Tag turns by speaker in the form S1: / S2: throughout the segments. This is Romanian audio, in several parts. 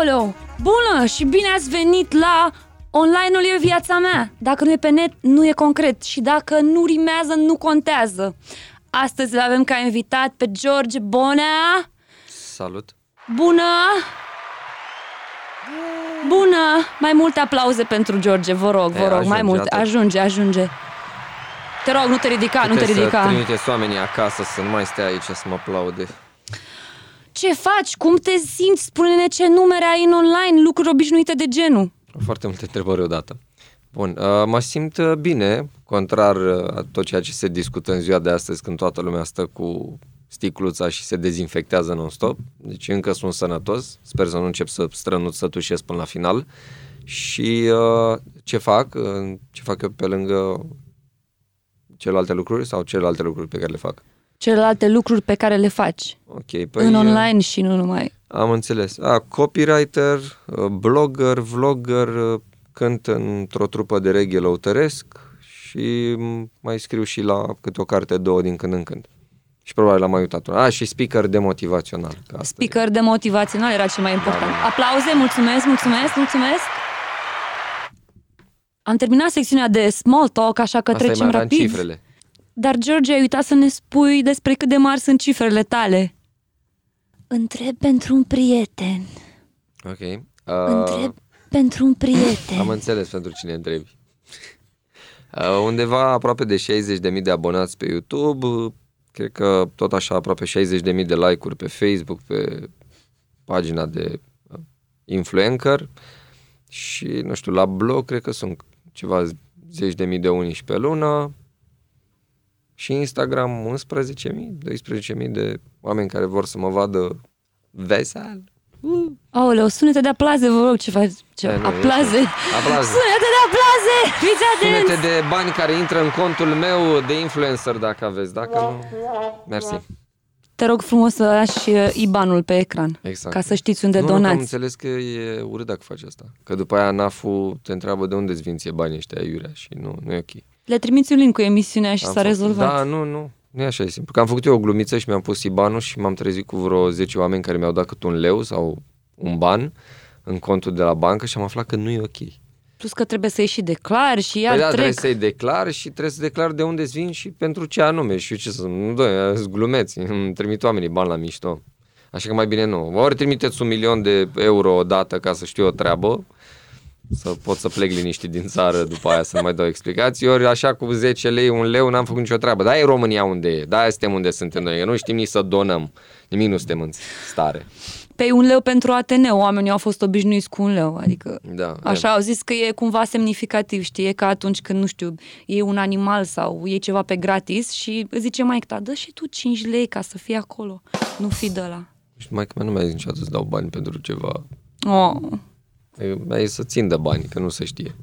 S1: Aoleu! Bună și bine ați venit la Online-ul e viața mea. Dacă nu e pe net, nu e concret. Și dacă nu rimează, nu contează. Astăzi îl avem ca invitat pe George Bonea.
S2: Salut!
S1: Bună! Bună! Mai multe aplauze pentru George, vă rog, vă
S2: E,
S1: rog,
S2: ajunge,
S1: mai multe.
S2: atât.
S1: Ajunge, ajunge. Te rog, nu te ridica, nu te
S2: Puteți
S1: ridica.
S2: să trimiteți oamenii acasă să nu mai stea aici să mă aplaude.
S1: Ce faci? Cum te simți? Spune-ne ce numere ai în online, lucruri obișnuite de genul.
S2: Foarte multe întrebări odată. Bun, uh, mă simt uh, bine, contrar uh, a tot ceea ce se discută în ziua de astăzi când toată lumea stă cu sticluța și se dezinfectează non-stop. Deci încă sunt sănătos, sper să nu încep să strănut să tușesc până la final. Și uh, ce fac? Uh, ce fac eu pe lângă celelalte lucruri sau celelalte lucruri pe care le fac?
S1: Celelalte lucruri pe care le faci.
S2: Ok,
S1: Păi, în
S2: uh,
S1: online și nu numai.
S2: Am înțeles. A, copywriter, uh, blogger, vlogger, uh, cânt într-o trupă de reggae lăutăresc și m, mai scriu și la câte o carte, două din când în când. Și probabil am mai uitat una. A, și speaker de motivațional. Că asta e.
S1: Speaker de motivațional era cel mai important. Aplauze, mulțumesc, mulțumesc, mulțumesc. Am terminat secțiunea de small talk, așa că
S2: Asta e
S1: trecem
S2: mai
S1: rapid.
S2: cifrele.
S1: Dar, George, ai uitat să ne spui despre cât de mari sunt cifrele tale. Întreb pentru un prieten.
S2: Ok.
S1: Întreb
S2: Uh,
S1: pentru un prieten.
S2: am înțeles pentru cine întrebi. Uh, undeva aproape de 60.000 de abonați pe YouTube, uh, cred că tot așa aproape 60.000 de like-uri pe Facebook, pe pagina de uh, influencer și, nu știu, la blog cred că sunt ceva zeci de mii de unici pe lună și Instagram 11.000, 12.000 de oameni care vor să mă vadă vesel. Uh.
S1: Aoleu, sunete de aplaze, vă rog, ce faci? Ce...
S2: Da, nu,
S1: aplaze.
S2: e Aplaze.
S1: Sunete de aplaze! Fiți atenți!
S2: Sunete de bani care intră în contul meu de influencer dacă aveți, dacă nu... Mersi.
S1: Te rog frumos să lași uh, IBAN-ul pe ecran,
S2: Exact.
S1: ca să știți unde
S2: nu, nu, că am
S1: donați.
S2: înțeles că e urât dacă faci asta. Că după aia NAF-ul te întreabă de unde îți vin ție banii ăștia iurea și nu, nu e ok.
S1: Le trimiți un link cu emisiunea și
S2: Am
S1: s-a
S2: făcut-
S1: rezolvat.
S2: Da, nu, nu. Nu e așa de simplu. Că am făcut eu o glumiță și mi-am pus IBAN-ul și m-am trezit cu vreo 10 oameni care mi-au dat cât un leu sau un ban în contul de la bancă și am aflat că nu e ok.
S1: Plus că trebuie să ieși și declar și iar
S2: Păi da,
S1: trec.
S2: trebuie să-i declar și trebuie să declar de unde îți vin și pentru ce anume. Și eu ce să... Nu, doi, sunt glumeți, îmi trimit oamenii bani la mișto. Așa că mai bine nu. Ori trimiteți un milion de euro odată ca să știu o treabă, să pot să plec liniștit din țară după aia să nu mai dau explicații, ori așa cu 10 lei, un leu, n-am făcut nicio treabă. Da, e România unde e, da, suntem unde suntem noi, că nu știm nici să donăm, nimic nu suntem în stare.
S1: Pe un leu pentru ATN, oamenii au fost obișnuiți cu un leu, adică
S2: Da,
S1: așa au zis că e cumva semnificativ, știi, e ca atunci când, nu știu, e un animal sau e ceva pe gratis și îți zice mai ta, dă și tu 5 lei ca să fii acolo, nu fi de la.
S2: Nu știu, mai că nu mi-a zis niciodată să dau bani pentru ceva.
S1: Oh.
S2: E- Mai e să țin de bani, că nu se știe.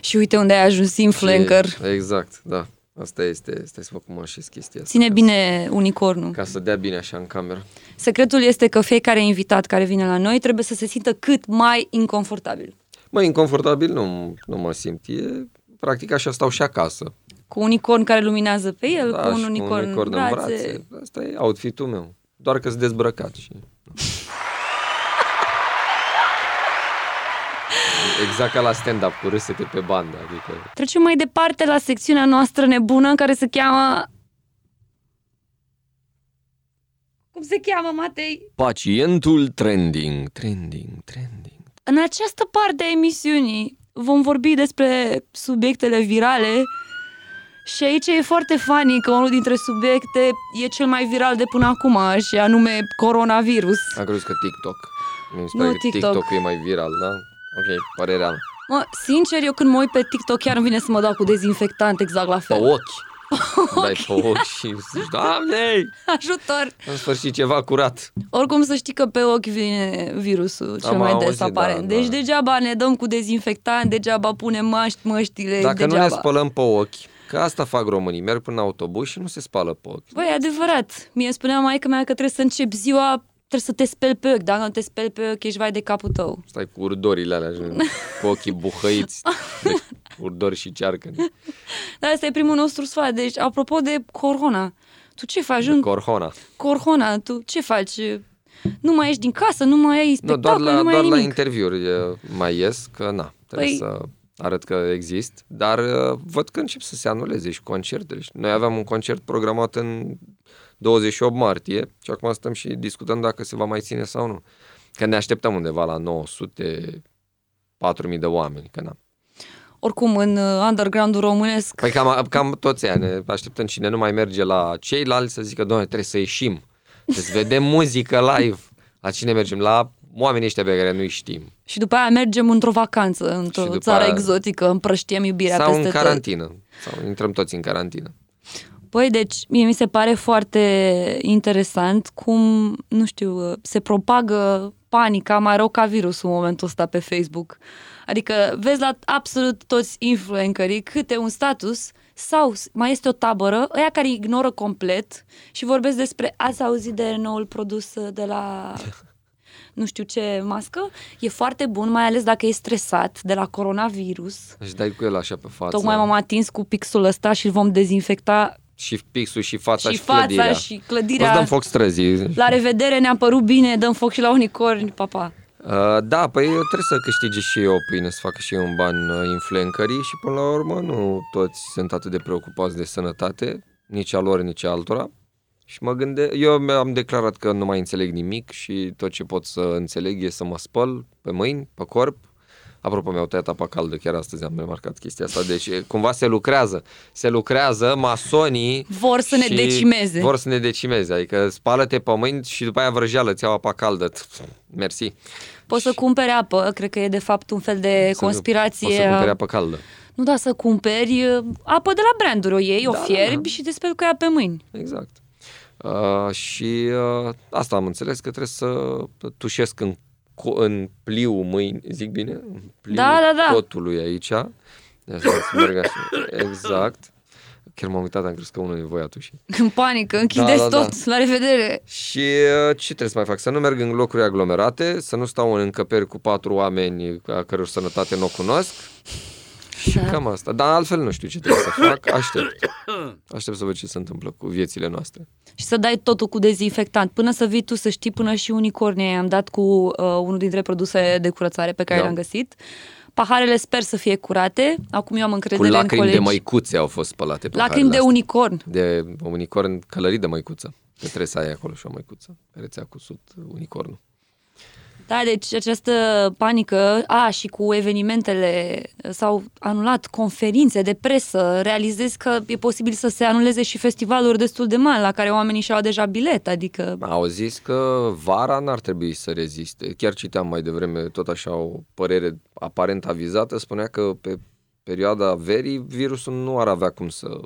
S1: Și uite unde ai ajuns influencer.
S2: Și- Exact, da. Asta este, stai să văd cum așez chestia asta.
S1: Ține
S2: ca
S1: bine unicornul.
S2: Să, ca să dea bine așa în cameră.
S1: Secretul este că fiecare invitat care vine la noi trebuie să se simtă cât mai inconfortabil.
S2: Mă, inconfortabil nu, nu mă simt. E, practic așa stau și acasă.
S1: Cu un unicorn care luminează pe el,
S2: Da,
S1: cu un
S2: și
S1: unicorn,
S2: un unicorn
S1: în brațe.
S2: Asta e outfit-ul meu. Doar că sunt dezbrăcat și... Exact ca la stand-up cu râsete pe bandă, adică...
S1: Trecem mai departe la secțiunea noastră nebună care se cheamă... Cum se cheamă, Matei?
S2: Pacientul trending, trending, trending.
S1: În această parte a emisiunii vom vorbi despre subiectele virale și aici e foarte funny că unul dintre subiecte e cel mai viral de până acum și anume coronavirus.
S2: Am crezut că TikTok. Mi se
S1: Nu,
S2: pare că
S1: TikTok.
S2: TikTok e mai viral, da? Ok, părerea mea.
S1: Mă, sincer, eu când mă uit pe TikTok chiar îmi vine să mă dau cu dezinfectant exact la
S2: Pe
S1: fel.
S2: ochi. Dai pe ochi și zici, Doamne,
S1: Ajutor!
S2: în sfârșit ceva curat.
S1: Oricum să știi că pe ochi vine virusul cel
S2: Am
S1: mai des
S2: auzit,
S1: aparent.
S2: da,
S1: deci
S2: da.
S1: degeaba ne dăm cu dezinfectant, degeaba punem măști, măștile,
S2: Dacă
S1: degeaba.
S2: nu ne spălăm pe ochi, că asta fac românii, merg până în autobuz și nu se spală pe ochi.
S1: Băi, e adevărat. Mie spunea maica mea că trebuie să încep ziua, trebuie să te speli pe ochi. Dacă nu te speli pe ochi, ești vai de capul tău.
S2: Stai cu urdorile alea, gen, cu ochii buhăiți de urdori și cearcă.
S1: Dar asta e primul nostru sfat. Deci, apropo de corona, tu ce faci?
S2: De
S1: în
S2: corhona.
S1: corona, tu ce faci? nu mai ieși din casă, nu mai ai
S2: Nu,
S1: spectacol,
S2: doar la,
S1: nu mai
S2: doar
S1: ai
S2: la
S1: nimic.
S2: interviuri e, mai ies, că na, trebuie
S1: Păi-
S2: să arăt că exist, dar uh, văd că încep să se anuleze și concertele. Și Noi aveam un concert programat în 28 martie și acum stăm și discutăm dacă se va mai ține sau nu. Că ne așteptăm undeva la 900 4.000 de oameni, că na.
S1: Oricum, în uh, underground-ul românesc,
S2: Păi cam, cam toți aia ne așteptăm cine nu mai merge la ceilalți să zică, doamne, trebuie să ieșim, să vedem muzică live. La cine mergem? La oamenii ăștia pe care nu-i știm.
S1: și după aia mergem într-o vacanță, într-o
S2: după
S1: țară
S2: aia-
S1: exotică, împrăștiem iubirea
S2: Sau
S1: peste
S2: în
S1: tot.
S2: carantină. Sau intrăm toți în carantină.
S1: Păi, deci, mie mi se pare foarte interesant cum, nu știu, se propagă panica mai rău ca virusul în momentul ăsta pe Facebook. Adică vezi la absolut toți influencerii câte un status sau mai este o tabără, ăia care ignoră complet și vorbesc despre ați auzit de noul produs de la nu știu ce mască, e foarte bun, mai ales dacă e stresat de la coronavirus.
S2: Și dai cu el așa pe față.
S1: Tocmai m-am atins cu pixul ăsta și îl vom dezinfecta
S2: Și pixul și fața și,
S1: și fața
S2: clădirea.
S1: și
S2: O să
S1: clădirea.
S2: dăm foc străzii.
S1: La revedere, ne-a părut bine, dăm foc și la unicorni, papa.
S2: Uh, da, păi trebuie să câștige și eu pâine, să facă și eu un ban uh, influencerii și până la urmă nu toți sunt atât de preocupați de sănătate, nici a lor, nici a altora. Și mă gânde, eu am declarat că nu mai înțeleg nimic și tot ce pot să înțeleg e să mă spăl pe mâini, pe corp. Apropo, mi-au tăiat apa caldă, chiar astăzi am remarcat chestia asta. Deci e, cumva se lucrează. Se lucrează, masonii
S1: Vor să ne
S2: și
S1: decimeze.
S2: Vor să ne decimeze, adică spală-te pe mâini și după aia vrăjeală, ți iau apa caldă. Mersi.
S1: Poți să cumperi apă, cred că e de fapt un fel de
S2: Să-
S1: conspirație.
S2: Poți să cumperi apă caldă.
S1: Nu da, să cumperi uh, apă de la branduri, o iei, o
S2: Da, da,
S1: fierbi
S2: da.
S1: și te speli cu ea pe mâini.
S2: Exact. Uh, și uh, asta am înțeles că trebuie să tușesc în, co- în pliu mâini, zic bine? În pliu
S1: Da, da, da.
S2: cotului aici. De asta să merg așa. Exact. Chiar m-am uitat, am crezut că unul din voi a tușit.
S1: În panică, închideți
S2: da, da.
S1: tot, la revedere.
S2: Și uh, ce trebuie să mai fac? Să nu merg în locuri aglomerate, să nu stau în încăperi cu patru oameni a căror sănătate nu o cunosc. Și
S1: Da.
S2: cam asta. Dar altfel nu știu ce trebuie să fac. Aștept. Aștept să văd ce se întâmplă cu viețile noastre.
S1: Și să dai totul cu dezinfectant. Până să vii tu să știi, până și unicornii am dat cu uh, unul dintre produsele de curățare pe care
S2: Da.
S1: le-am găsit. Paharele sper să fie curate. Acum eu am
S2: Cu
S1: încredere în
S2: lacrimi
S1: colegi.
S2: de măicuțe au fost spălate pe
S1: Lacrimi de
S2: astea.
S1: unicorn.
S2: De unicorn călărit de măicuță. Că trebuie să ai acolo și o măicuță care ți-a cusut unicornul.
S1: Da, deci această panică, a, și cu evenimentele, s-au anulat conferințe de presă, realizezi că e posibil să se anuleze și festivaluri destul de mari, la care oamenii și-au deja bilet, adică...
S2: Au zis că vara n-ar trebui să reziste. Chiar citeam mai devreme tot așa o părere aparent avizată, spunea că pe perioada verii virusul nu ar avea cum să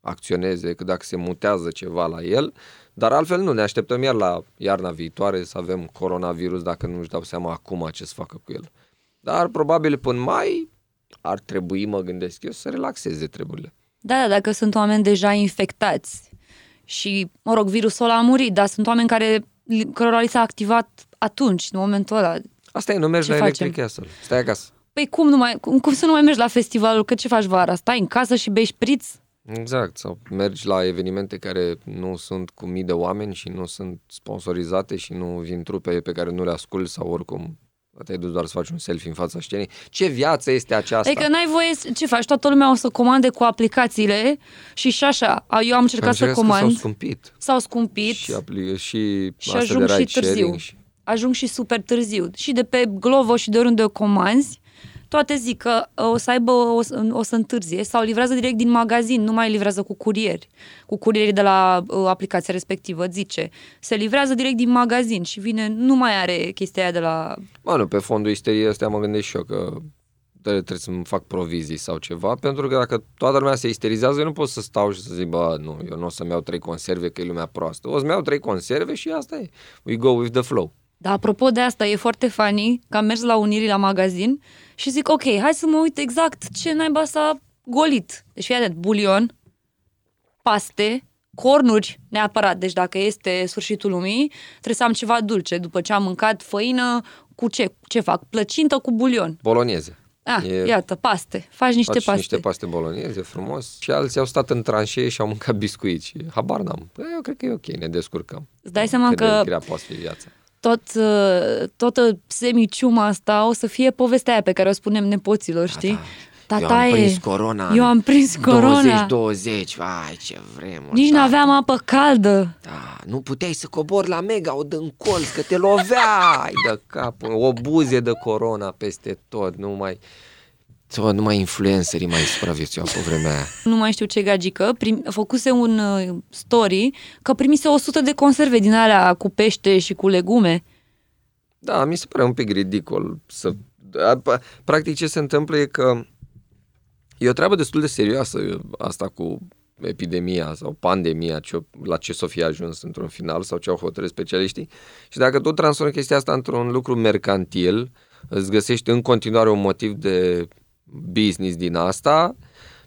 S2: acționeze, că dacă se mutează ceva la el, dar altfel nu, ne așteptăm iar la iarna viitoare să avem coronavirus dacă nu își dau seama acum ce să facă cu el. Dar probabil până mai ar trebui, mă gândesc eu, să relaxeze treburile.
S1: Da, da, dacă sunt oameni deja infectați și, mă rog, virusul ăla a murit, dar sunt oameni care, cărora li s-a activat atunci, în momentul ăla.
S2: Asta e, nu mergi
S1: Ce
S2: la
S1: facem?
S2: Electric Castle. Stai acasă.
S1: Păi cum, nu mai, cum, cum să nu mai mergi la festivalul? Că ce faci vara? Stai în casă și bei șpriț?
S2: Exact, sau mergi la evenimente care nu sunt cu mii de oameni și nu sunt sponsorizate și nu vin trupe pe care nu le ascult sau oricum te-ai dus doar să faci un selfie în fața scenei. Ce viață este aceasta?
S1: Adică n-ai voie, să- ce faci? Toată lumea o să comande cu aplicațiile și și așa. A, Eu am încercat să
S2: Încercați că
S1: comand,
S2: S-au scumpit.
S1: s-au scumpit
S2: Și, apli- și,
S1: și
S2: asta
S1: ajung
S2: de
S1: și
S2: ride
S1: târziu.
S2: sharing și-
S1: Ajung și super târziu. Și de pe Glovo și de oriunde o comanzi, toate zic că uh, o să aibă, o să, o să întârzie sau livrează direct din magazin, nu mai livrează cu curieri. Cu curierii de la uh, aplicația respectivă, zice. Se livrează direct din magazin și vine, nu mai are chestia aia de la...
S2: Mă, nu, pe fondul isteriei astea mă gândesc și eu că trebuie, trebuie să-mi fac provizii sau ceva, pentru că dacă toată lumea se isterizează, eu nu pot să stau și să zic, bă, nu, eu nu o să-mi iau trei conserve, că e lumea proastă. O să-mi iau trei conserve și asta e. We go with the flow.
S1: Dar apropo de asta, e foarte funny că am mers la Unirii la magazin și zic, ok, hai să mă uit exact ce naiba s-a golit. Deci fii atent, bulion, paste, cornuri neapărat. Deci dacă este sfârșitul lumii, trebuie să am ceva dulce. După ce am mâncat făină, cu ce? Ce fac? Plăcintă cu bulion.
S2: Bolonieze.
S1: Ah,
S2: E-
S1: iată, paste. Faci niște
S2: Faci
S1: paste.
S2: niște paste bolonieze, frumos. Și alții au stat în tranșee și au mâncat biscuiți. Și habar n-am. Păi, Eu cred că e ok, ne descurcăm.
S1: Îți dai seama
S2: Cât de
S1: că
S2: grea poate fi viața.
S1: Tot, uh, toată semiciuma asta o să fie povestea aia pe care o spunem nepoților, știi?
S2: Da, eu am
S1: Tataie,
S2: prins corona
S1: eu am prins corona.
S2: 2020, vai ce vremuri.
S1: Nici
S2: da.
S1: nu aveam apă caldă.
S2: Da, nu puteai să cobori la mega, o dă în colț, că te loveai de cap, o buzie de corona peste tot, nu mai... Tot, numai influencerii mai supraviețuiau pe vremea aia.
S1: Nu mai știu ce gagică, prim, făcuse un uh, story că primise 100 de conserve din alea cu pește și cu legume.
S2: Da, mi se pare un pic ridicol să... da, p- Practic ce se întâmplă e că e o treabă destul de serioasă asta cu epidemia sau pandemia, ce, la ce să fie ajuns într-un final sau ce au hotărât specialiștii. Și dacă tu transformi chestia asta într-un lucru mercantil, îți găsești în continuare un motiv de business din asta,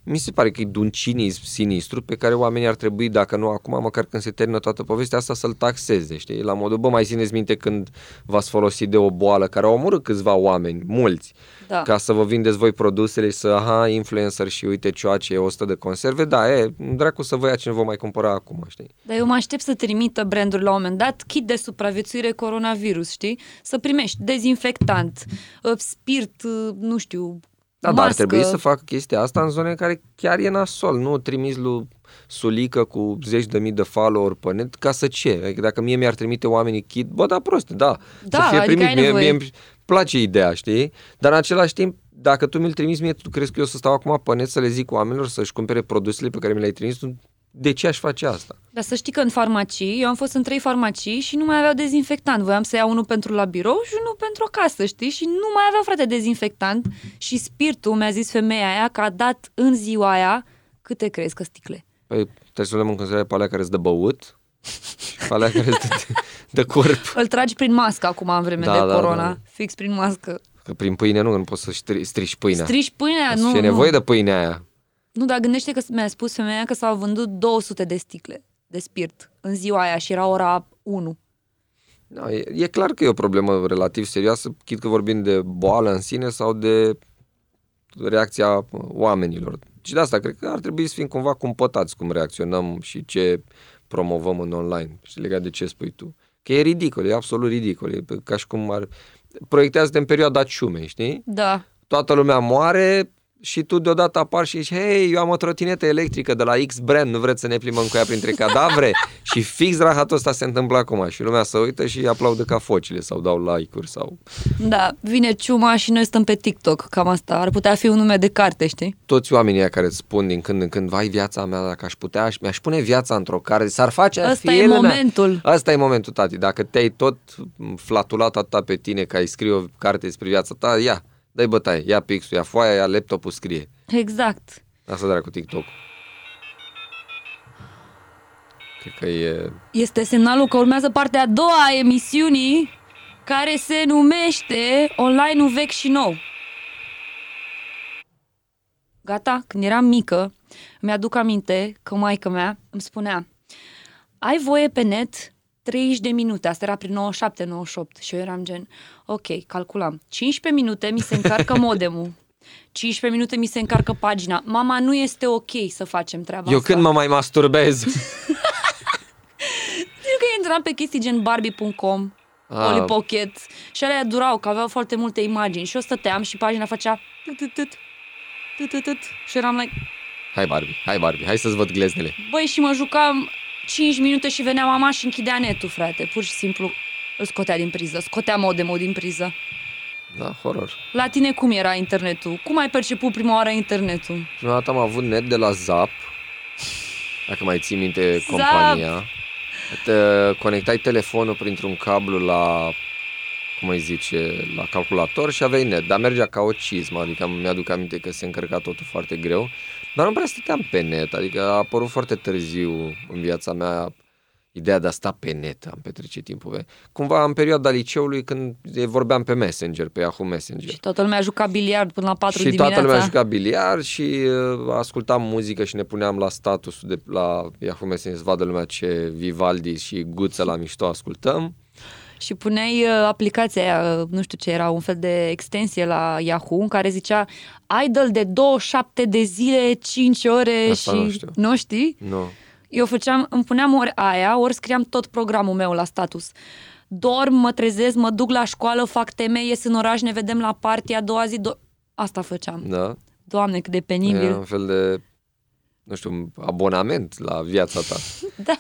S2: mi se pare că e de un cinism sinistru pe care oamenii ar trebui, dacă nu acum, măcar când se termină toată povestea asta, să-l taxeze, știi? La modul, bă, mai țineți minte când v-ați folosit de o boală care a omorât câțiva oameni, mulți,
S1: Da.
S2: ca să vă vindeți voi produsele și să, aha, influencer și uite cioace, e 100 de conserve, da, e, dracu să vă ia cine vă mai cumpăra acum, știi?
S1: Dar eu mă aștept să trimită branduri la un moment dat kit de supraviețuire coronavirus, știi? Să primești dezinfectant, uh, spirit, uh, nu știu,
S2: Da, dar ar
S1: mască.
S2: trebui să facă chestia asta în zone în care chiar e nasol, nu trimis lui Sulică cu zeci de mii de follower pe net, ca să ce? Adică dacă mie mi-ar trimite oamenii kit, bă, da, prost, da,
S1: Da,
S2: să fie
S1: adică
S2: primit.
S1: ai
S2: Mie,
S1: nevoie.
S2: mie îmi place ideea, știi? Dar în același timp, dacă tu mi-l trimiți mie, tu crezi că eu să stau acum pe net să le zic oamenilor să-și cumpere produsele pe care mi le-ai trimis? Tu- De ce aș face asta?
S1: Dar să știi că în farmacii, eu am fost în trei farmacii și nu mai aveau dezinfectant. Voiam să iau unul pentru la birou și unul pentru acasă, știi? Și nu mai aveau, frate, dezinfectant. Și spiritul, mi-a zis femeia aia, că a dat în ziua aia, câte crezi că sticle?
S2: Păi trebuie să luăm în considerare pe alea care îți dă băut și pe alea care îți dă de corp.
S1: Îl tragi prin mască acum în vreme
S2: Da,
S1: de
S2: da,
S1: corona.
S2: da.
S1: Fix prin mască.
S2: Că prin pâine nu, nu poți să stri, strici pâinea.
S1: Strici pâinea?
S2: O să
S1: Nu,
S2: fie
S1: nu.
S2: nevoie de pâinea aia.
S1: Nu, dar gândește că mi-a spus femeia că s-au vândut 200 de sticle de spirit în ziua aia și era ora 1.
S2: Da, e, e clar că e o problemă relativ serioasă, chit că vorbim de boală în sine sau de reacția oamenilor. Și de asta cred că ar trebui să fim cumva cumpătați cum reacționăm și ce promovăm în online. Și legat de ce spui tu. Că e ridicol, e absolut ridicol. E ca și cum ar... Proiectează-te în perioada ciumei, știi?
S1: Da.
S2: Toată lumea moare și tu deodată apar și zici, hei, eu am o trotinetă electrică de la X brand, nu vreți să ne plimbăm cu ea printre cadavre? și fix rahatul ăsta se întâmplă acum și lumea se uită și aplaudă ca focile sau dau like-uri sau...
S1: Da, vine ciuma și noi stăm pe TikTok, cam asta. Ar putea fi un nume de carte, știi?
S2: Toți oamenii ăia care îți spun din când în când, vai viața mea, dacă aș putea, aș, mi-aș pune viața într-o carte, s-ar face
S1: Ăsta e
S2: fiele mea.
S1: momentul.
S2: Asta e momentul, tati. Dacă te-ai tot flatulat atâta pe tine că ai scrie o carte despre viața ta, ia, dai bătaie, ia pixul, ia foaia, ia laptopul, scrie.
S1: Exact.
S2: Asta dracu TikTok. Cred că e...
S1: Este semnalul că urmează partea a doua a emisiunii care se numește Online-ul vechi și nou. Gata? Când eram mică, mi-aduc aminte că maica mea îmi spunea ai voie pe net 30 de minute, asta era prin 97-98 și eu eram gen, ok, calculam, 15 minute mi se încarcă modemul, 15 minute mi se încarcă pagina. Mama, nu este ok să facem treaba
S2: Eu
S1: asta.
S2: când mă mai masturbez?
S1: Știu că intram pe chestii gen Barbie.com,
S2: Ah.
S1: Polly Pocket și alea durau, că aveau foarte multe imagini și eu stăteam și pagina făcea tut, tut, tut, tut, tut, tut. și eram like,
S2: hai Barbie, hai Barbie, hai să-ți văd gleznele.
S1: băi, și mă jucam 5 minute și venea mama și închidea netul, frate, pur și simplu îl scotea din priză, scotea modemul din priză.
S2: Da, horror.
S1: La tine cum era internetul? Cum ai perceput prima oară internetul?
S2: Prima dată am avut net de la Zap, dacă mai ții minte
S1: Zap!
S2: compania. Te conectai telefonul printr-un cablu la, cum îi zice, la calculator și aveai net, dar mergea ca o cizmă, adică mi-aduc aminte că se încărca totul foarte greu, dar nu prea stăteam pe net, adică a apărut foarte târziu în viața mea ideea de a sta pe net, am petrece timpul pe... Cumva în perioada liceului când vorbeam pe Messenger, pe Yahoo Messenger.
S1: Și toată lumea juca biliard până la 4
S2: Și
S1: dimineața.
S2: toată lumea juca biliard și uh, ascultam muzică și ne puneam la statusul de la Yahoo Messenger să vadă lumea ce Vivaldi și Guță la mișto ascultăm.
S1: Și puneai uh, aplicația aia, uh, nu știu ce era, un fel de extensie la Yahoo în care zicea idle de 27 de zile, 5 ore
S2: Asta
S1: și...
S2: nu știu.
S1: Nu știi?
S2: Nu.
S1: Eu făceam, îmi puneam ori aia, ori scriam tot programul meu la status. dorm, mă trezesc, mă duc la școală, fac teme, ies în oraș, ne vedem la party, a doua zi, do- asta făceam.
S2: Da?
S1: Doamne, cât de penibil.
S2: E un fel de, nu știu, abonament la viața ta.
S1: Da.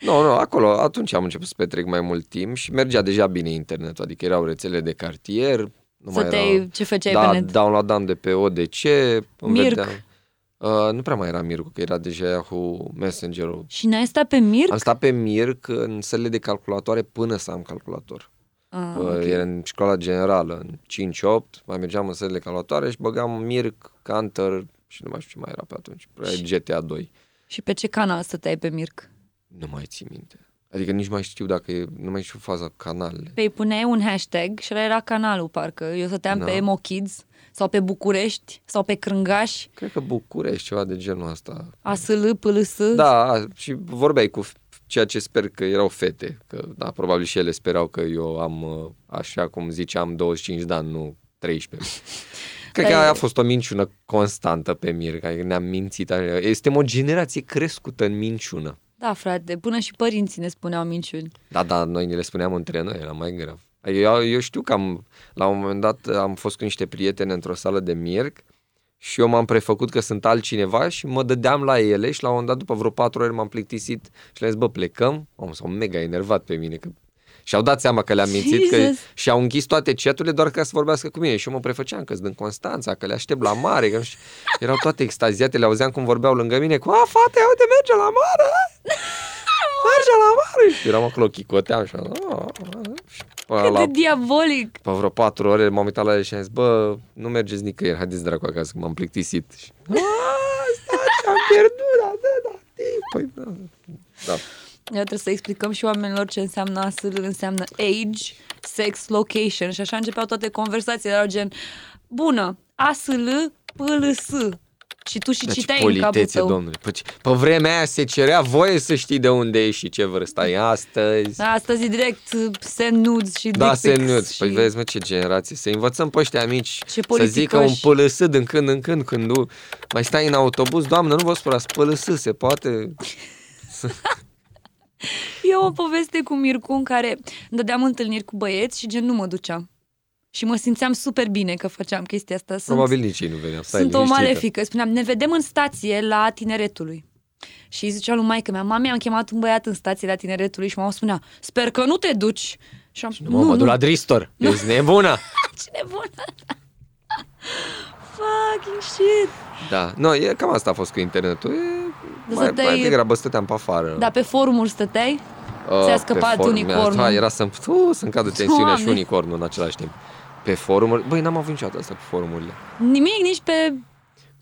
S2: Nu, nu, acolo, atunci am început să petrec mai mult timp și mergea deja bine internetul, adică erau rețele de cartier, nu
S1: Să
S2: mai
S1: te
S2: era...
S1: ce făceai
S2: da,
S1: pe net?
S2: downloadam de pe ODC, îmi
S1: Mirc.
S2: vedeam. Uh, nu prea mai era Mirc, că era deja Yahoo Messenger-ul.
S1: Și n-ai stat pe Mirc?
S2: Am stat pe Mirc în sălile de calculatoare până să am calculator.
S1: Ah,
S2: Uh,
S1: ok.
S2: Era în școala generală, în 5-8, mai mergeam în sălile de calculatoare și băgam Mirc, Counter și nu mai știu ce mai era pe atunci, probabil GTA 2.
S1: Și pe ce canal stăteai pe Mirc?
S2: Nu mai țin minte. Adică nici mai știu dacă e, nu mai știu faza canalele.
S1: Pe îi puneai un hashtag și ăla era canalul, parcă. Eu stăteam
S2: Da.
S1: pe Emo Kids sau pe București sau pe Crângaș,
S2: Cred că București, ceva de genul ăsta.
S1: ASL, PLS.
S2: Da, și vorbeai cu ceea ce sper că erau fete, că da, probabil și ele sperau că eu am, uh, așa cum ziceam, 25 de ani, nu 13. Cred că
S1: Păi-
S2: aia a fost o minciună constantă pe Mir, că ne-am mințit. așa. Suntem o generație crescută în minciună.
S1: Da, frate, până și părinții ne spuneau minciuni.
S2: Da, da, noi ne le spuneam între noi, era mai grav. Adică Eu, eu știu că am, la un moment dat am fost cu niște prieteni într-o sală de Mirc și eu m-am prefăcut că sunt altcineva și mă dădeam la ele și la un moment dat, după vreo patru ori, m-am plictisit și le-am zis, bă, plecăm? Om, s-au mega enervat pe mine, că și-au dat seama că le-am mințit că,
S1: Jesus!
S2: și-au închis toate chaturile doar ca să vorbească cu mine și eu mă prefăceam că sunt din Constanța, că le aștept la mare, că nu știu. Erau toate extaziate, le auzeam cum vorbeau lângă mine cu, a, fate, uite, merge la mare! Merge la mare! Și eram acolo, chicoteam și, "Ah, ah." și până
S1: Cât
S2: la,
S1: de diabolic!
S2: pe vreo patru ore m-am uitat la ele și am zis, bă, nu mergeți nicăieri, haideți dracu acasă, că m-am plictisit. Și, "A, stai, și am pierdut, da, da, da, păi, da. da.
S1: Eu trebuie să explicăm și oamenilor ce înseamnă ASL, înseamnă age, sex, location și așa începeau toate conversațiile, erau gen, bună, ASL, PLS. Și tu și
S2: Deci
S1: citeai în capul
S2: politețe,
S1: tău.
S2: domnule. Pe, pe vremea aia se cerea voie să știi de unde ești și ce vârstă ai astăzi.
S1: Da, Astăzi e direct uh, send nudes și
S2: Da,
S1: dick
S2: se
S1: pics
S2: nuți.
S1: și...
S2: Păi vezi, mă, ce generație. Să învățăm pe ăștia mici
S1: Ce
S2: să zică un
S1: politicoși.
S2: pălăsă din când în când, când nu, mai stai în autobuz, doamnă, nu vă spărați, pălăsă, se poate.
S1: Eu o poveste cu Mircu în care îmi dădeam întâlniri cu băieți și gen nu mă duceam. Și mă simțeam super bine că făceam chestia asta. Sunt,
S2: Probabil nici ei nu veneau. Stai
S1: sunt o
S2: liniștită.
S1: malefică. Spuneam, ne vedem în stație la tineretului. Și îi zicea lui maică mea, mami, am chemat un băiat în stație la tineretului și mama spunea, sper că nu te duci. Și am
S2: Nu, mă, mă duc la Dristor. Ești nebună.
S1: Cine bună! Fucking shit!
S2: Da. Nu, e, cam asta a fost cu internetul. E,
S1: Da,
S2: mai,
S1: stăteai-
S2: mai degrabă stăteam pe afară.
S1: Dar pe forumuri stăteai?
S2: Uh,
S1: ți-a
S2: pe
S1: scăpat
S2: forum.
S1: unicornul.
S2: Da, era să-mi, uh, să-mi cadă tensiunea și
S1: Doamne.
S2: unicornul în același timp. Pe forumuri, băi, n-am avut niciodată asta cu forumurile.
S1: Nimic, nici pe...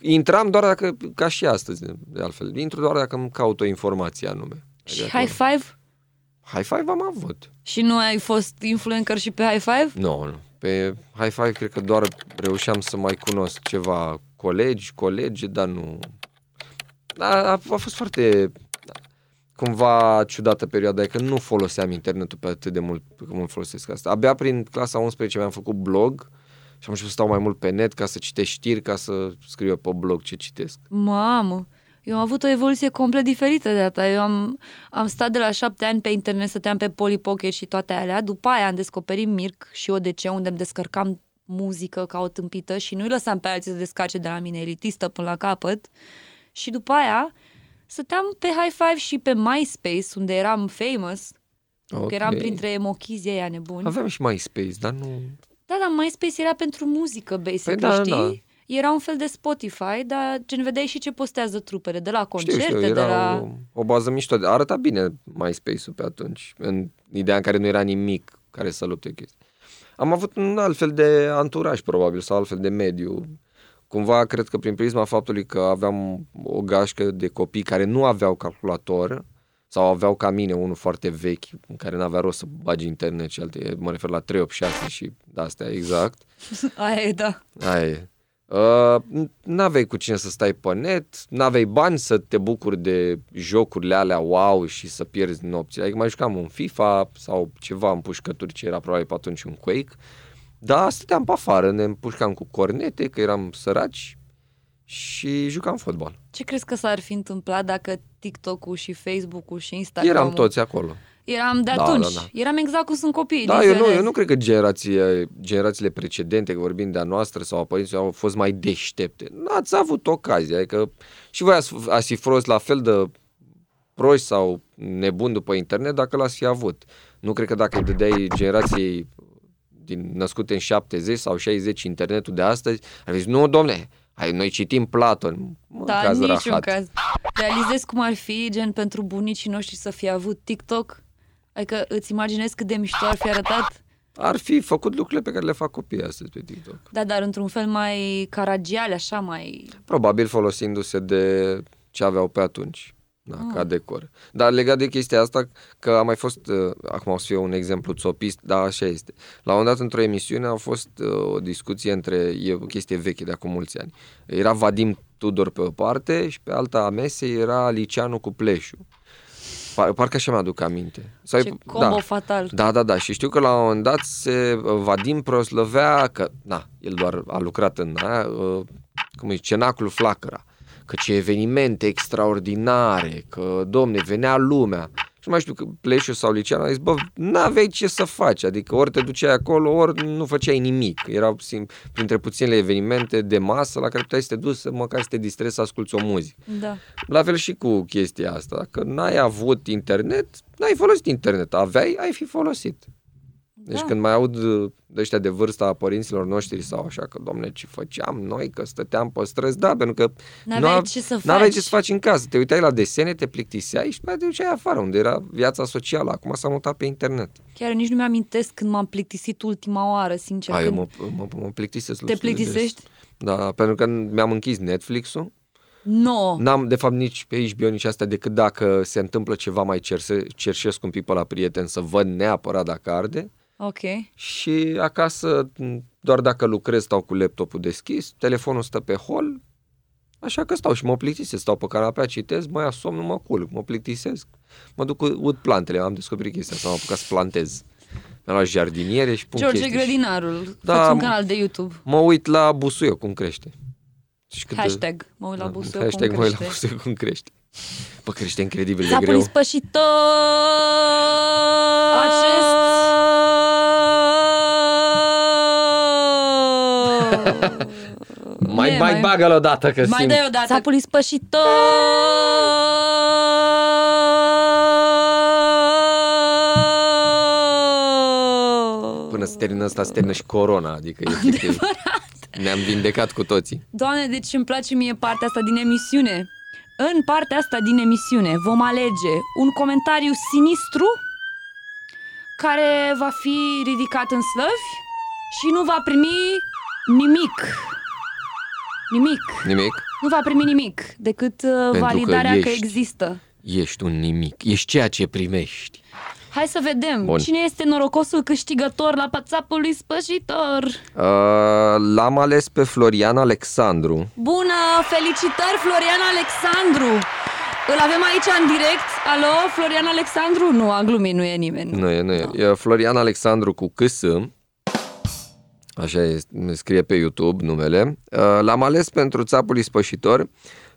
S2: Intram doar dacă, ca și astăzi, de altfel, intru doar dacă îmi caut o informație anume.
S1: Și
S2: Adică,
S1: high five?
S2: High five am avut.
S1: Și nu ai fost influencer și pe high five?
S2: Nu, nu. Pe high five cred că doar reușeam să mai cunosc ceva colegi, colegi, dar nu... A, a, a fost foarte cumva ciudată perioada aia, că nu foloseam internetul pe atât de mult cum îl folosesc asta. Abia prin clasa 11 mi-am făcut blog și am început să stau mai mult pe net ca să citesc știri, ca să scriu eu pe blog ce citesc.
S1: Mamă! Eu am avut o evoluție complet diferită de asta. Eu am, am stat de la șapte ani pe internet, stăteam pe Polly Pocket și toate alea. După aia am descoperit Mirc și ODC, unde îmi descărcam muzică ca o tâmpită și nu-i lăsam pe alții să descarce de la mine elitistă până la capăt. Și după aia stăteam pe High Five și pe MySpace, unde eram famous. Okay. Că eram
S2: Ok.
S1: printre emochizii aia nebuni.
S2: Aveam și MySpace, dar nu...
S1: Da, dar MySpace era pentru muzică, basically,
S2: Păi da,
S1: știi?
S2: da.
S1: Era un fel de Spotify, dar gen vedeai și ce postează trupele, de la concerte,
S2: știu, știu,
S1: de
S2: era
S1: la...
S2: o, o bază mișto. Arăta bine MySpace-ul pe atunci, în ideea în care nu era nimic care să lupte chestii. Am avut un alt fel de anturaj, probabil, sau alt fel de mediu. Cumva, cred că prin prisma faptului că aveam o gașcă de copii care nu aveau calculator, sau aveau ca mine unul foarte vechi, în care n-avea rost să bagi internet și alte, mă refer la 386 și de-astea, exact.
S1: Aia e, da.
S2: Aia e. Uh, n-aveai cu cine să stai pe net, n-aveai bani să te bucuri de jocurile alea wow și să pierzi nopțile. Adică mai jucam un FIFA sau ceva în pușcături ce era probabil pe atunci un Quake. Dar stăteam pe afară, ne împușcam cu cornete, că eram săraci și jucam fotbal.
S1: Ce crezi că s-ar fi întâmplat dacă TikTok-ul și Facebook-ul și Instagram-ul
S2: Eram toți acolo.
S1: Eram de
S2: Da,
S1: atunci.
S2: da, da.
S1: Eram exact cum sunt copiii
S2: Da,
S1: din
S2: eu nu,
S1: ZRS.
S2: eu nu cred că generație, generațiile precedente, că vorbim de a noastră sau a părinților, au fost mai deștepte. N-ați avut ocazia, adică și voi ați, ați fi fost la fel de proști sau nebuni după internet dacă l-ați fi avut. Nu cred că dacă îi dădeai generației din, născute în 70 sau 60 internetul de astăzi, ar fi zis, nu, domne, hai, noi citim Platon. Mă,
S1: Da,
S2: caz
S1: niciun
S2: rahat.
S1: caz. Realizezi cum ar fi, gen, pentru bunicii noștri să fie avut TikTok? Adică îți imaginezi cât de mișto ar fi arătat?
S2: Ar fi făcut lucrurile pe care le fac copiii astăzi pe TikTok.
S1: Da, dar într-un fel mai caragiale, așa, mai...
S2: Probabil folosindu-se de ce aveau pe atunci. Da,
S1: Ah.
S2: ca decor. Dar legat de chestia asta, că a mai fost, uh, acum o să fie un exemplu țopist, dar așa este. La un moment dat, într-o emisiune, a fost uh, o discuție între, e o chestie veche de acum mulți ani. Era Vadim Tudor pe o parte și pe alta a mesei era Liceanu cu Pleșu. Par, parcă așa mi-aduc aminte. Sau
S1: Ce combo fatal.
S2: da, da, da. Și știu că la un moment dat se, Vadim proslăvea că, na, el doar a lucrat în aia, uh, cum e, cenaclul Flacăra. Că ce evenimente extraordinare, că, domne, venea lumea. Și nu mai știu că Pleșu sau Liceanu a zis, bă, n-aveai ce să faci, adică ori te duceai acolo, ori nu făceai nimic. Erau sim, printre puținele evenimente de masă la care puteai să te duci să măcar să te distrezi să asculti o muzică.
S1: Da.
S2: La fel și cu chestia asta. Dacă n-ai avut internet, n-ai folosit internet. Aveai, ai fi folosit. Deci
S1: Da.
S2: când mai aud uh, de ăștia de vârsta a părinților noștri sau așa, că domne, ce făceam noi, că stăteam pe străzi, da, pentru că
S1: N-aveai
S2: nu
S1: ce să
S2: n-aveai
S1: faci.
S2: ce să faci în casă. Te uitai la desene, te plictiseai și mai te duceai afară, unde era viața socială. Acum s-a mutat pe internet.
S1: Chiar nici nu mi-amintesc când m-am plictisit ultima oară, sincer.
S2: Ai, eu
S1: când...
S2: mă, mă, mă plictisesc
S1: Te
S2: destul de des.
S1: plictisești?
S2: Da, pentru că mi-am închis Netflix-ul
S1: No.
S2: N-am, de fapt, nici pe HBO, nici astea, decât dacă se întâmplă ceva mai cerse, cerșesc un pic pe la prieten să văd neapărat dacă arde.
S1: Ok.
S2: Și acasă, m, doar dacă lucrez, stau cu laptopul deschis, telefonul stă pe hol, așa că stau și mă plictisesc, stau pe canapea, citesc, mă ia somn, nu mă culc, mă plictisesc. Mă duc cu ud plantele, am descoperit chestia asta, am apucat să plantez. Mi-am luat jardiniere și pun
S1: George
S2: chestii.
S1: Grădinarul.
S2: Da,
S1: Faci un
S2: m-
S1: canal de YouTube.
S2: Mă uit la busuioc cum crește. Și cât de-
S1: Hashtag. Mă uit la
S2: Da,
S1: busuioc
S2: Hashtag
S1: cum
S2: mă uit la
S1: crește.
S2: busuioc cum crește. Bă, crește incredibil de
S1: Țapul
S2: greu.
S1: ispășitor!
S2: Mai,
S1: Ne,
S2: mai,
S1: mai-
S2: bagă-l odată că
S1: Mai
S2: simt.
S1: dai odată. Țapul ispășitor!
S2: Până se termină asta, se termină și corona, adică efectiv ne-am vindecat cu toții.
S1: Doamne, deci îmi place mie partea asta din emisiune. În partea asta din emisiune vom alege un comentariu sinistru care va fi ridicat în slăvi și nu va primi nimic. Nimic.
S2: Nimic?
S1: Nu va primi nimic decât uh,
S2: că
S1: validarea că,
S2: ești.
S1: există.
S2: Ești un nimic. Ești ceea ce primești.
S1: Hai să vedem
S2: Bun.
S1: cine este norocosul câștigător la pațapul lui spășitor.
S2: Uh, l-am ales pe Florian Alexandru.
S1: Bună! Felicitări, Florian Alexandru! Îl avem aici în direct. Alo, Florian Alexandru? Nu, am glumit, nu e nimeni.
S2: Nu e, nu e. E Florian Alexandru cu câs. Așa e, scrie pe YouTube numele. Uh, L-am ales pentru țapul ispășitor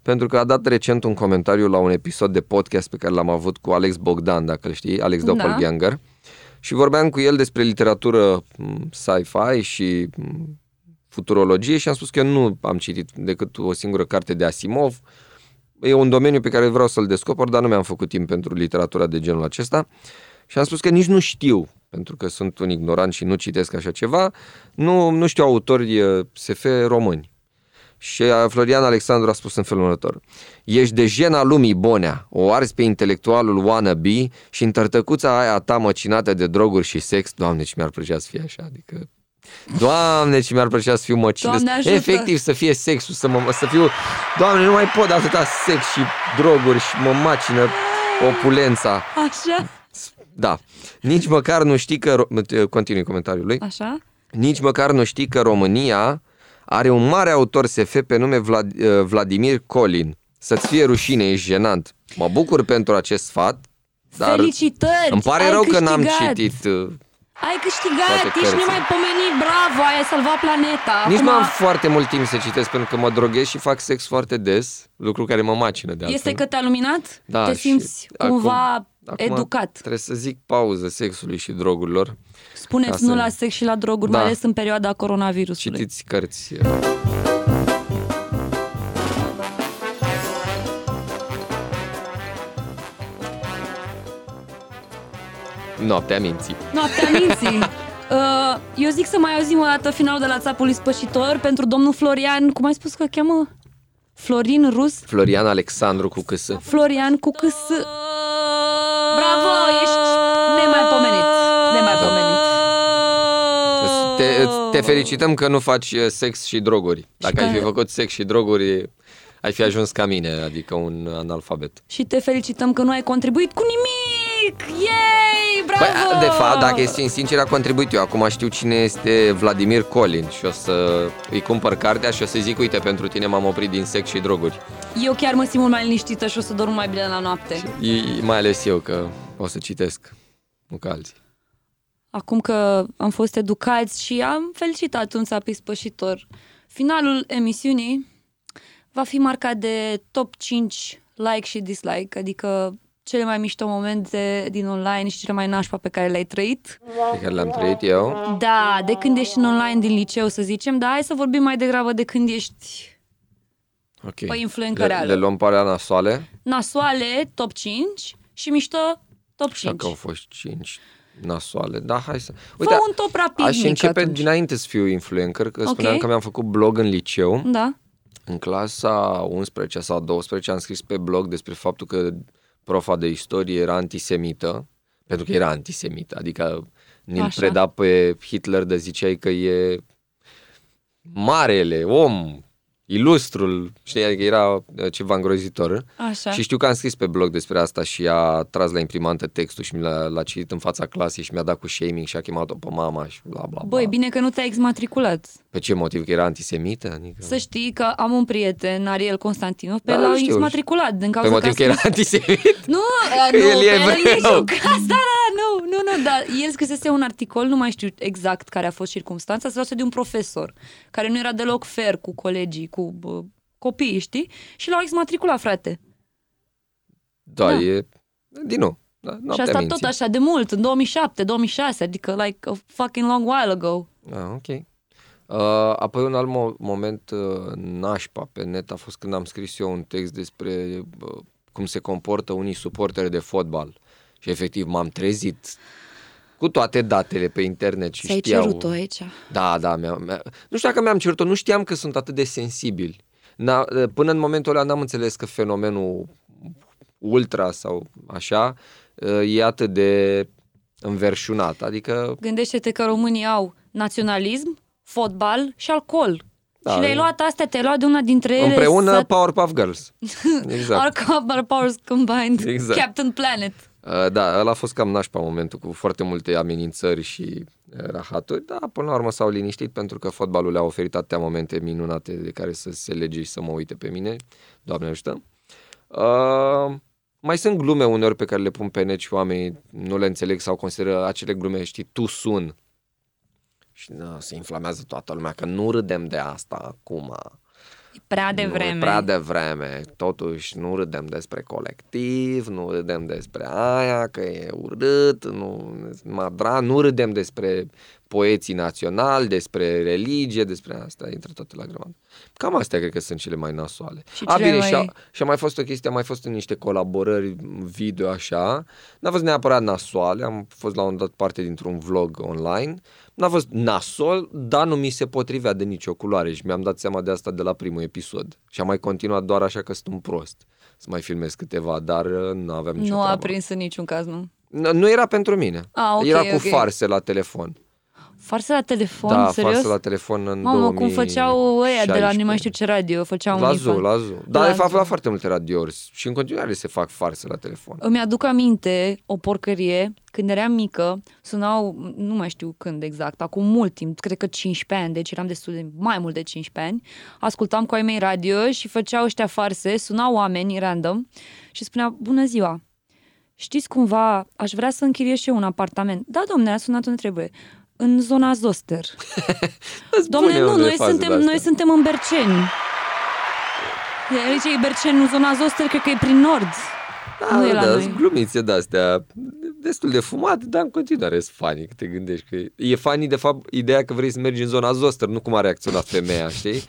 S2: pentru că a dat recent un comentariu la un episod de podcast pe care l-am avut cu Alex Bogdan, dacă îl știi, Alex
S1: Da.
S2: Doppelganger. Și vorbeam cu el despre literatură m, sci-fi și m, futurologie și am spus că eu nu am citit decât o singură carte de Asimov. E un domeniu pe care vreau să-l descoper, dar nu mi-am făcut timp pentru literatura de genul acesta. Și am spus că nici nu știu, pentru că sunt un ignorant și nu citesc așa ceva, nu, nu știu autori eh, SF români. Și eh, Florian Alexandru a spus în felul următor. Ești de jena lumii bonea, o arzi pe intelectualul wannabe și în tărtăcuța aia ta măcinată de droguri și sex, doamne ce mi-ar plăcea să fie așa, adică... Doamne, ce mi-ar plăcea să fiu măcină.
S1: Doamne, ajută!
S2: Efectiv, să fie sexul, să, mă, să fiu... Doamne, nu mai pot de atâta sex și droguri și mă macină opulența.
S1: Așa?
S2: Da. Nici măcar nu știi că... ro- Continui comentariul lui.
S1: Așa?
S2: Nici măcar nu știi că România are un mare autor SF pe nume Vlad, uh, Vladimir Colin. Să-ți fie rușine, ești jenant. Mă bucur pentru acest sfat, dar
S1: Felicitări!
S2: îmi pare
S1: ai
S2: rău că n-am
S1: câștigat.
S2: citit... uh,
S1: Ai câștigat,
S2: toate
S1: ești
S2: cărțile.
S1: nemaipomenit, bravo, ai salvat planeta.
S2: Nici
S1: Acum
S2: nu am foarte mult timp să citesc pentru că mă droghez și fac sex foarte des, lucru care mă macină de altfel.
S1: Este că te-a luminat?
S2: Da,
S1: Te
S2: și
S1: simți
S2: acum-
S1: cumva
S2: Acum
S1: Educat.
S2: Trebuie să zic pauză sexului și drogurilor. Ca
S1: Spuneți
S2: să-
S1: nu la sex și la droguri,
S2: Da.
S1: mai ales în perioada coronavirusului.
S2: Citiți cărți. Noaptea minții.
S1: Noaptea minții. Uh, eu zic să mai auzim o dată finalul de la țapul spășitor pentru domnul Florian, cum ai spus că îl cheamă? Florin Rus?
S2: Florian Alexandru cu câsă.
S1: Florian cu câs... Bravo, ești nemaipomenit. Nemaipomenit.
S2: Te, te felicităm că nu faci uh, sex și droguri. Dacă
S1: că-
S2: ai fi făcut sex și droguri, ai fi ajuns ca mine, adică un analfabet.
S1: Și te felicităm că nu ai contribuit cu nimic! Yay! Bravo!
S2: Băi, de fapt, dacă ești sincer, a contribuit eu. Acum știu cine este Vladimir Colin și o să îi cumpăr cartea și o să zic, uite, pentru tine m-am oprit din sex și droguri.
S1: Eu chiar mă simt mult mai liniștită și o să dorm mai bine la noapte.
S2: E, mai ales eu, că o să citesc, nu ca alții.
S1: Acum că am fost educați și am felicitat un țap ispășitor. Finalul emisiunii va fi marcat de top 5 like și dislike, adică cele mai mișto momente din online și cele mai nașpa pe care le-ai trăit.
S2: Pe care le-am trăit eu.
S1: Da, de când ești în online din liceu, să zicem, dar hai să vorbim mai degrabă de când ești
S2: Ok.
S1: Pe influencă
S2: le,
S1: reală.
S2: le luăm pe alea nasoale.
S1: nasoale, top 5 și mișto, top
S2: Așa
S1: 5.
S2: că au fost 5 nasoale. Da, hai să...
S1: Fă un top rapid
S2: aș
S1: mic
S2: începe
S1: atunci.
S2: dinainte să fiu influencer, că
S1: Ok.
S2: spuneam că mi-am făcut blog în liceu.
S1: Da?
S2: În clasa 11 sau 12 am scris pe blog despre faptul că profa de istorie era antisemită, pentru că era antisemită, adică ne-l
S1: Așa.
S2: preda pe Hitler de ziceai că e marele om, ilustrul, știi, adică era uh, ceva îngrozitor.
S1: Așa.
S2: Și știu că am scris pe blog despre asta și a tras la imprimantă textul și mi l-a, l-a citit în fața clasei și mi-a dat cu shaming și a chemat-o pe mama și bla bla bla.
S1: Băi, bine că nu te-ai exmatriculat.
S2: Pe ce motiv? Că era antisemită? Adică...
S1: Să știi că am un prieten, Ariel Constantinov, pe
S2: Da,
S1: l-au
S2: știu.
S1: exmatriculat din
S2: Pe
S1: cauza
S2: motiv că
S1: a
S2: era
S1: scris-
S2: antisemit?
S1: Nu,
S2: Că
S1: nu,
S2: el e
S1: pe el
S2: evreu.
S1: niciun caz, da, da, nu, nu, nu, dar el scrisese un articol, nu mai știu exact care a fost circunstanța, se luase de un profesor, care nu era deloc fair cu colegii, cu bă, copiii, știi? Și l-au exmatriculat, frate.
S2: Da,
S1: Da.
S2: e... Din nou. Da,
S1: și
S2: noaptea
S1: asta
S2: minții.
S1: tot așa de mult, în 2007, 2006, adică like a fucking long while ago.
S2: Ah, ok. Uh, apoi un alt mo- moment uh, nașpa pe net a fost când am scris eu un text despre uh, cum se comportă unii suporteri de fotbal. Și efectiv m-am trezit cu toate datele pe internet și
S1: Ți-ai
S2: știau...
S1: cerut-o aici?
S2: Da, da, mi-a, mi-a... nu știu dacă mi-am cerut-o, nu știam că sunt atât de sensibili. N-a, până în momentul ăla n-am înțeles că fenomenul ultra sau așa e atât de înverșunat. Adică,
S1: Gândește-te că românii au naționalism, fotbal și alcool.
S2: Da,
S1: și le-ai
S2: e-
S1: luat astea, te-ai luat de una dintre ele
S2: împreună
S1: să...
S2: Powerpuff Girls. Exact.
S1: Our, co- our powers combined.
S2: Exact.
S1: Captain Planet.
S2: Uh, Da, ăla a fost cam nașpa momentul cu foarte multe amenințări și uh, rahaturi, dar până la urmă s-au liniștit pentru că fotbalul le-a oferit atâtea momente minunate de care să se lege și să mă uite pe mine. Doamne ajută! Uh, mai sunt glume uneori pe care le pun pe net și oamenii nu le înțeleg sau consideră acele glume, știi, tu sun. Și na, se inflamează toată lumea, că nu râdem de asta acum.
S1: E prea de
S2: Nu, e
S1: vreme.
S2: prea devreme. Totuși nu râdem despre colectiv, nu râdem despre aia, că e urât, nu, madra, nu râdem despre poeții naționali, despre religie, despre asta, intră toate la grămadă. Cam astea cred că sunt cele mai nasoale.
S1: Și
S2: a,
S1: cele
S2: bine,
S1: mai-
S2: și, a, și a mai fost o chestie, a mai fost în niște colaborări video așa, n-a fost neapărat nasoale, am fost la un dat parte dintr-un vlog online, n-a fost nasol, dar nu mi se potrivea de nicio culoare și mi-am dat seama de asta de la primul episod. Și am mai continuat doar așa că sunt un prost să mai filmez câteva, dar uh, nu aveam nicio
S1: Nu a
S2: treabă.
S1: prins în niciun caz, nu?
S2: N- Nu era pentru mine.
S1: Ah, ok,
S2: era cu
S1: ok.
S2: farse la telefon.
S1: Farse la telefon,
S2: da,
S1: serios?
S2: farse la telefon în
S1: Mamă,
S2: 2016.
S1: cum făceau ăia de la nu mai știu ce radio, făceau
S2: La
S1: unii
S2: Zoo,
S1: fa-
S2: la Zoo. Da,
S1: La
S2: de fapt,
S1: Zoo.
S2: la foarte multe radiouri și în continuare se fac farse la telefon.
S1: Îmi aduc aminte o porcărie, când eram mică, sunau, nu mai știu când exact, acum mult timp, cred că 15 ani, deci eram destul de, mai mult de 15 ani, ascultam cu ai mei radio și făceau ăștia farse, sunau oameni random și spunea, bună ziua, știți cumva, aș vrea să închiriez și eu un apartament. Da, domne, a sunat unde trebuie. În zona Zoster. Domne,
S2: Spune
S1: nu,
S2: unde e
S1: noi
S2: faza
S1: suntem,
S2: de-astea.
S1: noi suntem în Berceni. E, Aici e Berceni, nu zona Zoster, cred că e prin nord.
S2: Da,
S1: nu e la
S2: da,
S1: noi.
S2: sunt glumițe de-astea destul de fumate, dar în continuare sunt funny, că te gândești că e- e funny de fapt ideea că vrei să mergi în zona Zoster, nu cum a reacționat femeia, știi?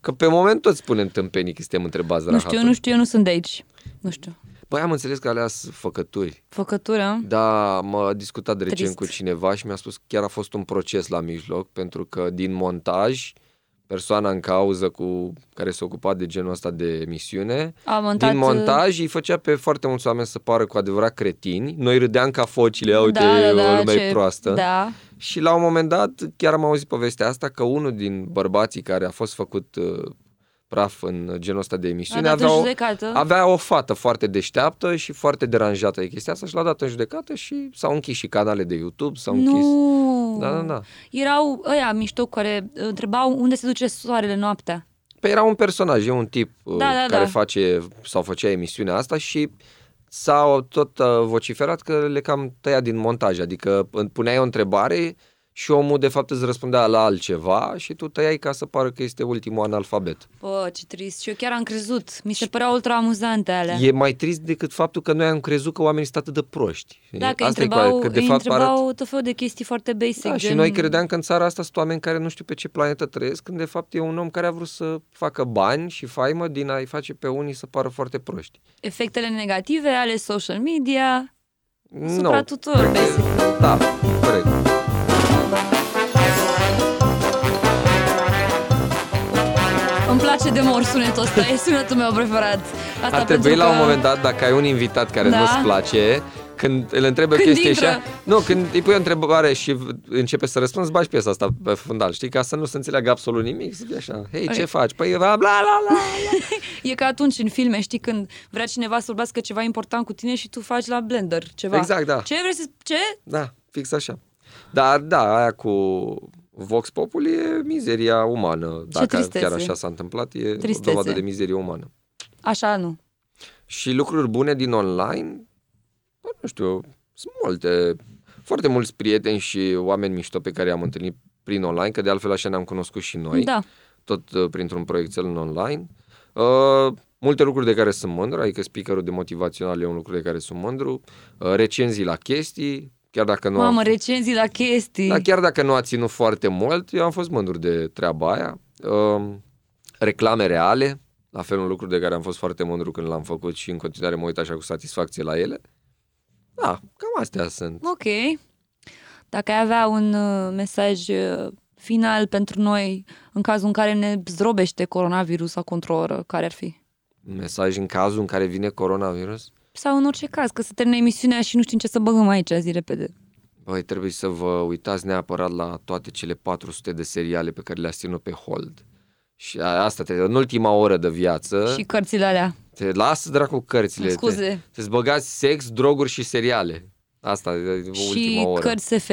S2: Că pe moment toți spunem tâmpenii că suntem întrebați
S1: Nu știu, eu nu știu, eu nu sunt de aici. Nu știu.
S2: Băi, am înțeles că alea sunt făcături.
S1: Făcătură?
S2: Da, m-a discutat recent
S1: Trist.
S2: cu cineva și mi-a spus că chiar a fost un proces la mijloc, pentru că din montaj, persoana în cauză cu care se ocupa de genul ăsta de emisiune,
S1: A montat...
S2: din montaj îi făcea pe foarte mulți oameni să pară cu adevărat cretini. Noi râdeam ca focile, "Ia uite,
S1: da, da, da,
S2: lumea
S1: ce...
S2: e proastă.
S1: Da.
S2: Și la un moment dat, chiar am auzit povestea asta, că unul din bărbații care a fost făcut uh, praf în genul ăsta de
S1: A
S2: emisiune
S1: dat în
S2: avea o,
S1: judecată.
S2: avea o fată foarte deșteaptă și foarte deranjată de chestia asta și l-a dat în judecată și s-au închis și canale de YouTube, s-au închis.
S1: Nu.
S2: Da, da, da.
S1: Erau ăia mișto care întrebau unde se duce soarele noaptea.
S2: Păi era un personaj, e un tip uh,
S1: Da, da,
S2: care
S1: da.
S2: face sau făcea emisiunea asta și s-au tot uh, vociferat că le cam tăia din montaj, adică îmi puneai o întrebare și omul de fapt îți răspundea la altceva și tu tăiai ca să pară că este ultimul analfabet.
S1: Bă, ce trist. Și eu chiar am crezut. Mi se păreau ultra amuzante alea.
S2: E mai trist decât faptul că noi am crezut că oamenii sunt atât de proști.
S1: Da, că îi
S2: Asta e
S1: întrebau,
S2: cu- că de
S1: îi
S2: fapt
S1: întrebau
S2: arăt...
S1: tot felul de chestii foarte basic.
S2: Da, și
S1: gen...
S2: noi credeam că în țara asta sunt oameni care nu știu pe ce planetă trăiesc, când de fapt e un om care a vrut să facă bani și faimă din a-i face pe unii să pară foarte proști.
S1: Efectele negative ale social media.
S2: Nu.
S1: Supra tuturor, basic.
S2: Da, corect.
S1: Place de mor sunetul ăsta, e sunetul meu preferat. Asta
S2: Ar trebui
S1: pentru
S2: la
S1: că...
S2: un moment dat, dacă ai un invitat care
S1: Da.
S2: nu-ți place, când îl întrebă
S1: Când
S2: chestia
S1: intră.
S2: așa, nu, când îi pui o întrebare și v- începe să răspunzi, bagi piesa asta pe fundal, știi, ca să nu se înțeleagă absolut nimic, să fie așa, hei, ce
S1: Ai-
S2: faci? Păi, bla, bla, bla, bla.
S1: E ca atunci în filme, știi, când vrea cineva să vorbească ceva important cu tine și tu faci la blender ceva.
S2: Exact, da.
S1: Ce vrei să... Ce?
S2: Da, fix așa. Dar, da, aia cu Vox Populi e mizeria umană. Dacă
S1: tristețe.
S2: chiar așa s-a întâmplat, e
S1: Tristețe.
S2: o dovadă de mizerie umană.
S1: Așa nu.
S2: Și lucruri bune din online, bă, nu știu, sunt multe, foarte mulți prieteni și oameni mișto pe care i-am întâlnit prin online, că de altfel așa ne-am cunoscut și noi,
S1: Da.
S2: tot uh, printr-un proiectel în online. Uh, multe lucruri de care sunt mândru, adică speakerul de motivațional e un lucru de care sunt mândru, uh, recenzii la chestii, chiar dacă nu
S1: Mamă,
S2: am
S1: recenzii la chestii.
S2: dar chiar dacă nu a ținut foarte mult, eu am fost mândru de treaba aia. Um, reclame reale, la fel un lucru de care am fost foarte mândru când l-am făcut și în continuare mă uit așa cu satisfacție la ele. Da, cam astea sunt.
S1: Ok. Dacă ai avea un uh, mesaj uh, final pentru noi în cazul în care ne zdrobește coronavirus sau într-o oră, care ar fi?
S2: Mesaj în cazul în care vine coronavirus.
S1: Sau în orice caz, că să termine emisiunea și nu știm ce să băgăm aici zi repede.
S2: Băi, trebuie să vă uitați neapărat la toate cele 400 de seriale pe care le-ați ținut pe hold. Și a- asta trebuie, în ultima oră de viață,
S1: Și cărțile alea.
S2: te lasă dracu cărțile.
S1: Scuze.
S2: Te, te băgați sex, droguri și seriale. Asta e
S1: Și
S2: ultima oră.
S1: cărți SF.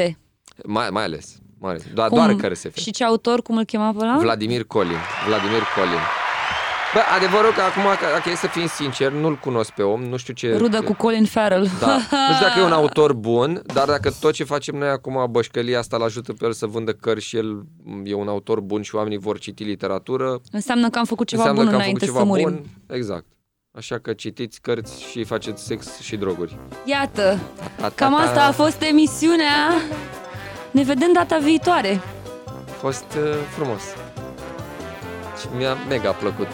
S2: Mai, mai ales. Mai ales. Doar,
S1: Cum-
S2: doar care se face.
S1: Și ce autor, cum îl chema pe ăla?
S2: Vladimir Colin. Vladimir Colin. Bă, adevărul că acum, că- dacă e să fim sincer, nu-l cunosc pe om, nu știu ce...
S1: Rudă cu Colin Farrell.
S2: Da. Nu știu dacă e un autor bun, dar dacă tot ce facem noi acum, bășcălia asta, îl ajută pe el să vândă cărți și el e un autor bun și oamenii vor citi literatură,
S1: Înseamnă că am făcut ceva
S2: înseamnă
S1: bun
S2: că am făcut
S1: înainte
S2: ceva
S1: să murim.
S2: bun. Exact. Așa că citiți cărți și faceți sex și droguri.
S1: Iată,
S2: Ta-ta-ta.
S1: cam asta a fost emisiunea. Ne vedem data viitoare.
S2: A fost uh, frumos. Și mi-a mega plăcut